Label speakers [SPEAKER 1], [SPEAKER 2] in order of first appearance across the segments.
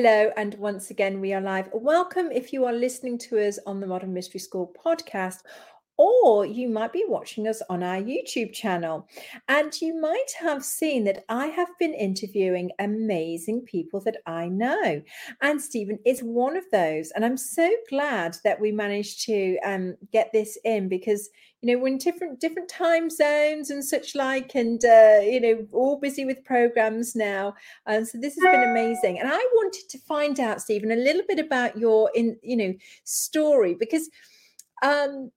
[SPEAKER 1] Hello, and once again, we are live. Welcome if you are listening to us on the Modern Mystery School podcast, or you might be watching us on our YouTube channel. And you might have seen that I have been interviewing amazing people that I know. And Stephen is one of those. And I'm so glad that we managed to um, get this in because you know we're in different different time zones and such like and uh, you know all busy with programs now and so this has been amazing and i wanted to find out stephen a little bit about your in you know story because um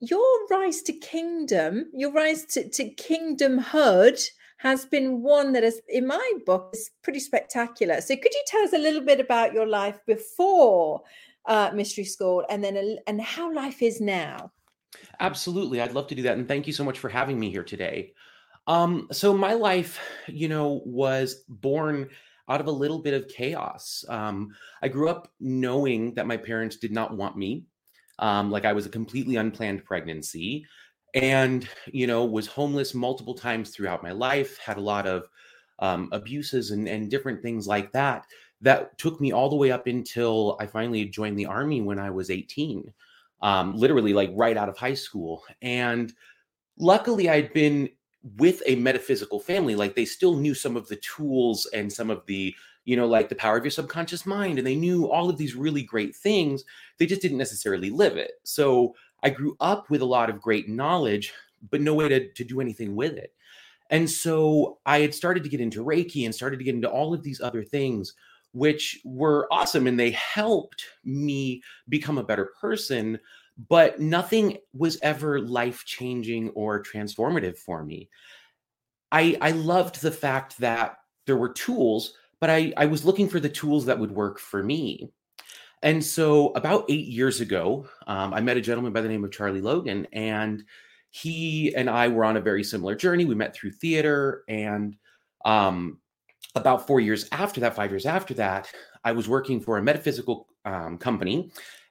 [SPEAKER 1] your rise to kingdom your rise to, to kingdomhood has been one that is in my book is pretty spectacular so could you tell us a little bit about your life before uh, mystery school and then and how life is now
[SPEAKER 2] Absolutely. I'd love to do that. And thank you so much for having me here today. Um, so my life, you know, was born out of a little bit of chaos. Um, I grew up knowing that my parents did not want me. Um, like I was a completely unplanned pregnancy and, you know, was homeless multiple times throughout my life, had a lot of um, abuses and, and different things like that. That took me all the way up until I finally joined the army when I was 18 um, literally like right out of high school. And luckily, I'd been with a metaphysical family. Like they still knew some of the tools and some of the, you know, like the power of your subconscious mind. And they knew all of these really great things. They just didn't necessarily live it. So I grew up with a lot of great knowledge, but no way to, to do anything with it. And so I had started to get into Reiki and started to get into all of these other things which were awesome and they helped me become a better person but nothing was ever life changing or transformative for me i i loved the fact that there were tools but i i was looking for the tools that would work for me and so about eight years ago um, i met a gentleman by the name of charlie logan and he and i were on a very similar journey we met through theater and um, about four years after that, five years after that, I was working for a metaphysical um, company.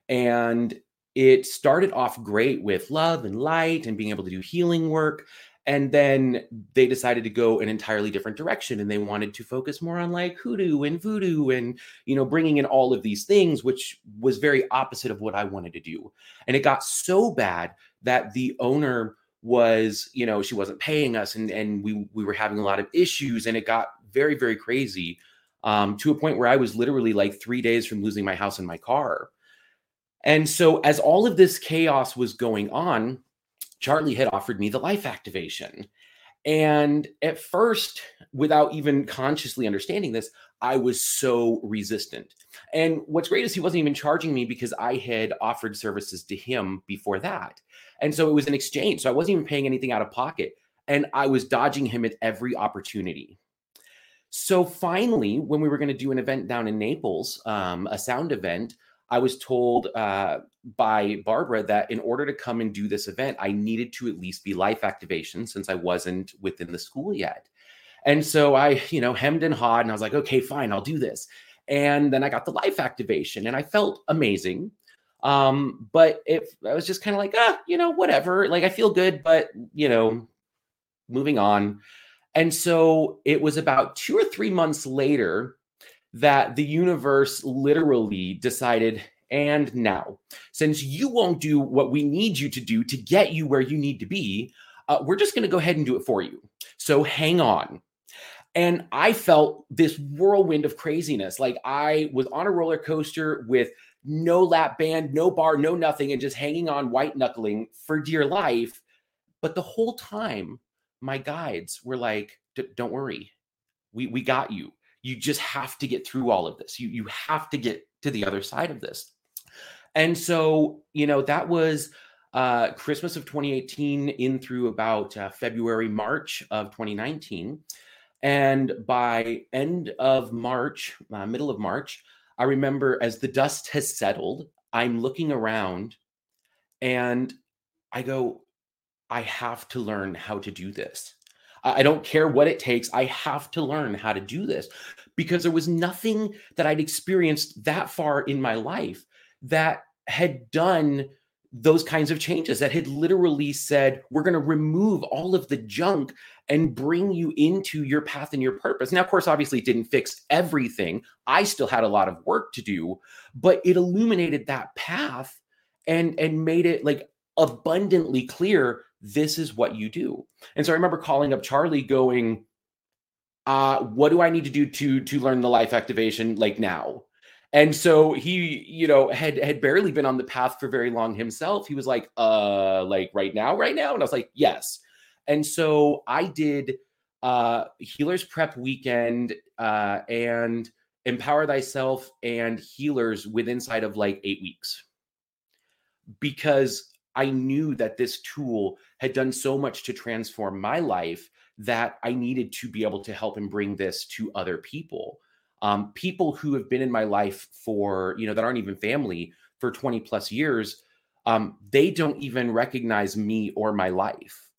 [SPEAKER 2] And it started off great with love and light and being able to do healing work. And then they decided to go an entirely different direction and they wanted to focus more on like hoodoo and voodoo and, you know, bringing in all of these things, which was very opposite of what I wanted to do. And it got so bad that the owner was, you know, she wasn't paying us and, and we, we were having a lot of issues and it got very, very crazy um, to a point where I was literally like three days from losing my house and my car. And so, as all of this chaos was going on, Charlie had offered me the life activation. And at first, without even consciously understanding this, I was so resistant. And what's great is he wasn't even charging me because I had offered services to him before that. And so it was an exchange. So I wasn't even paying anything out of pocket. And I was dodging him at every opportunity. So finally, when we were going to do an event down in Naples, um, a sound event, I was told uh, by Barbara that in order to come and do this event, I needed to at least be life activation since I wasn't within the school yet. And so I, you know, hemmed and hawed, and I was like, okay, fine, I'll do this. And then I got the life activation, and I felt amazing. Um, but it, I was just kind of like, ah, you know, whatever. Like I feel good, but you know, moving on. And so it was about two or three months later that the universe literally decided, and now, since you won't do what we need you to do to get you where you need to be, uh, we're just going to go ahead and do it for you. So hang on. And I felt this whirlwind of craziness. Like I was on a roller coaster with no lap band, no bar, no nothing, and just hanging on white knuckling for dear life. But the whole time, my guides were like, "Don't worry, we we got you. You just have to get through all of this. You you have to get to the other side of this." And so, you know, that was uh, Christmas of 2018 in through about uh, February, March of 2019. And by end of March, uh, middle of March, I remember as the dust has settled, I'm looking around and I go, I have to learn how to do this. I don't care what it takes. I have to learn how to do this because there was nothing that I'd experienced that far in my life that had done those kinds of changes that had literally said, we're going to remove all of the junk and bring you into your path and your purpose. Now, of course, obviously, it didn't fix everything. I still had a lot of work to do, but it illuminated that path and and made it like abundantly clear this is what you do. And so I remember calling up Charlie going, uh, what do I need to do to to learn the life activation like now? And so he, you know, had had barely been on the path for very long himself. He was like, uh, like right now, right now. And I was like, yes. And so I did uh healers prep weekend uh and empower thyself and healers with inside of like eight weeks because I knew that this tool had done so much to transform my life that I needed to be able to help and bring this to other people. Um, people who have been in my life for, you know, that aren't even family for 20 plus years, um, they don't even recognize me or my life.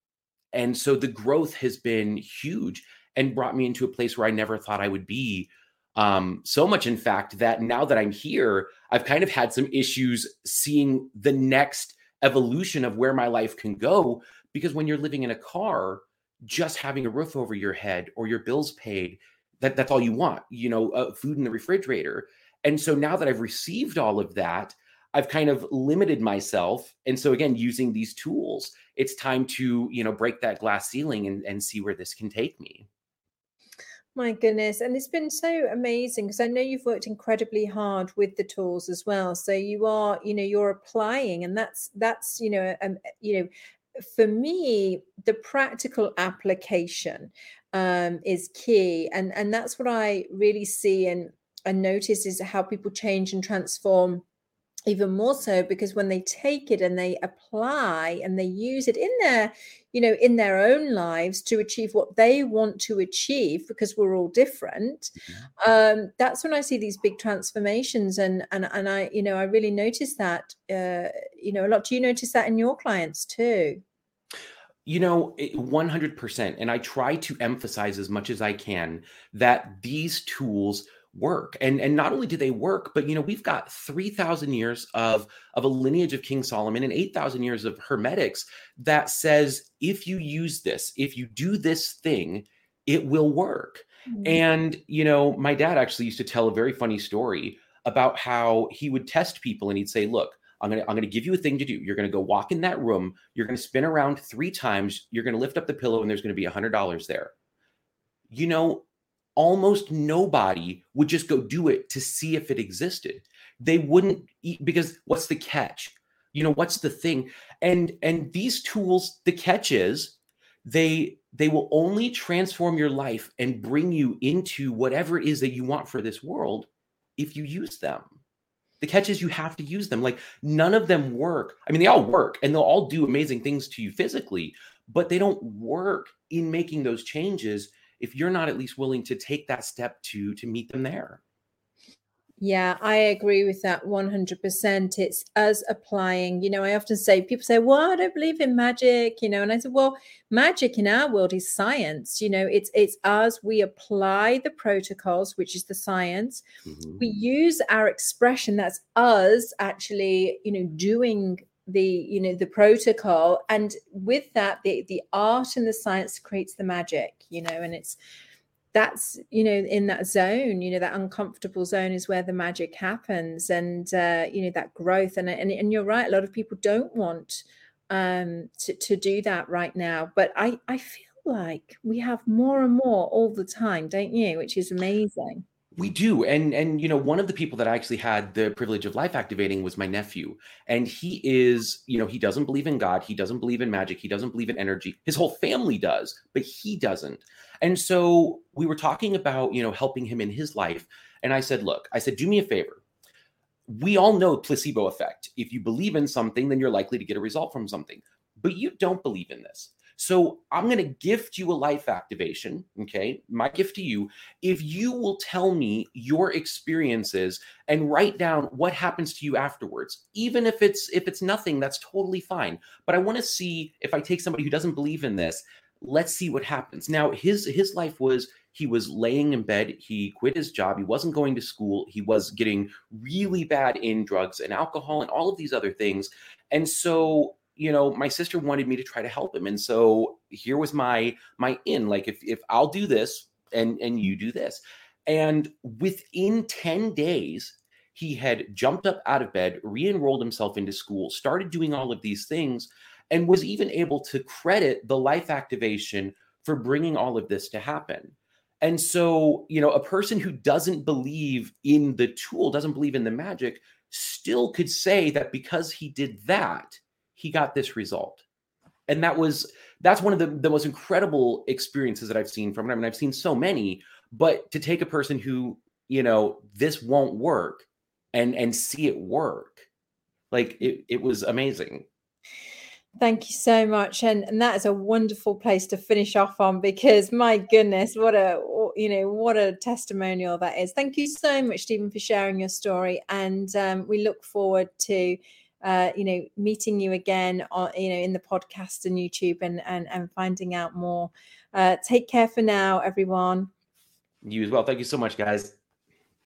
[SPEAKER 2] And so the growth has been huge and brought me into a place where I never thought I would be. Um, so much, in fact, that now that I'm here, I've kind of had some issues seeing the next evolution of where my life can go. Because when you're living in a car, just having a roof over your head or your bills paid, that, that's all you want, you know, uh, food in the refrigerator. And so now that I've received all of that, I've kind of limited myself. And so again, using these tools, it's time to, you know, break that glass ceiling and, and see where this can take me.
[SPEAKER 1] My goodness. And it's been so amazing because I know you've worked incredibly hard with the tools as well. So you are, you know, you're applying and that's that's, you know, um, you know, for me, the practical application um, is key. And and that's what I really see and and notice is how people change and transform even more so because when they take it and they apply and they use it in their you know in their own lives to achieve what they want to achieve because we're all different mm-hmm. um that's when i see these big transformations and and and i you know i really notice that uh you know a lot do you notice that in your clients too
[SPEAKER 2] you know 100% and i try to emphasize as much as i can that these tools work and and not only do they work but you know we've got 3000 years of of a lineage of king solomon and 8000 years of hermetics that says if you use this if you do this thing it will work mm-hmm. and you know my dad actually used to tell a very funny story about how he would test people and he'd say look I'm gonna I'm gonna give you a thing to do. You're gonna go walk in that room. You're gonna spin around three times. You're gonna lift up the pillow, and there's gonna be a hundred dollars there. You know, almost nobody would just go do it to see if it existed. They wouldn't eat because what's the catch? You know, what's the thing? And and these tools, the catch is they they will only transform your life and bring you into whatever it is that you want for this world if you use them. The catch is you have to use them. Like none of them work. I mean, they all work and they'll all do amazing things to you physically, but they don't work in making those changes if you're not at least willing to take that step to to meet them there
[SPEAKER 1] yeah, I agree with that 100%. It's us applying. You know, I often say, people say, well, I don't believe in magic, you know, and I said, well, magic in our world is science. You know, it's it's us. We apply the protocols, which is the science. Mm-hmm. We use our expression, that's us actually, you know, doing the you know the protocol. And with that the the art and the science creates the magic you know and it's that's you know in that zone you know that uncomfortable zone is where the magic happens. And uh, you know that growth. And, and and you're right a lot of people don't want um to, to do that right now. But i i feel like we have more and more all the time don't you? Which is amazing
[SPEAKER 2] we do. And and you know, one of the people that I actually had the privilege of life activating was my nephew. And he is, you know, he doesn't believe in God, he doesn't believe in magic, he doesn't believe in energy. His whole family does, but he doesn't. And so we were talking about, you know, helping him in his life. And I said, look, I said, do me a favor. We all know the placebo effect. If you believe in something, then you're likely to get a result from something. But you don't believe in this. So I'm going to gift you a life activation. Okay. My gift to you, if you will tell me your experiences and write down what happens to you afterwards, even if it's, if it's nothing, that's totally fine. But I want to see if I take somebody who doesn't believe in this, let's see what happens. Now his, his life was, he was laying in bed. He quit his job. He wasn't going to school. He was getting really bad in drugs and alcohol and all of these other things. And so you know my sister wanted me to try to help him and so here was my my in like if if i'll do this and and you do this. And within 10 days he had jumped up out of bed re-enrolled himself into school started doing all of these things and was even able to credit the life activation for bringing all of this to happen. And so you know a person who doesn't believe in the tool doesn't believe in the magic still could say that because he did that he got this result. And that was that's one of the, the most incredible experiences that I've seen from it. I mean, I've seen so many, but to take a person who, you know, this won't work and and see it work, like it, it was amazing.
[SPEAKER 1] Thank you so much, and and that is a wonderful place to finish off on because my goodness, what a you know what a testimonial that is. Thank you so much, Stephen, for sharing your story, and um, we look forward to uh, you know, meeting you again on, you know, in the podcast and YouTube and and and finding out more. Uh, take care for now, everyone.
[SPEAKER 2] You as well. Thank you so much, guys.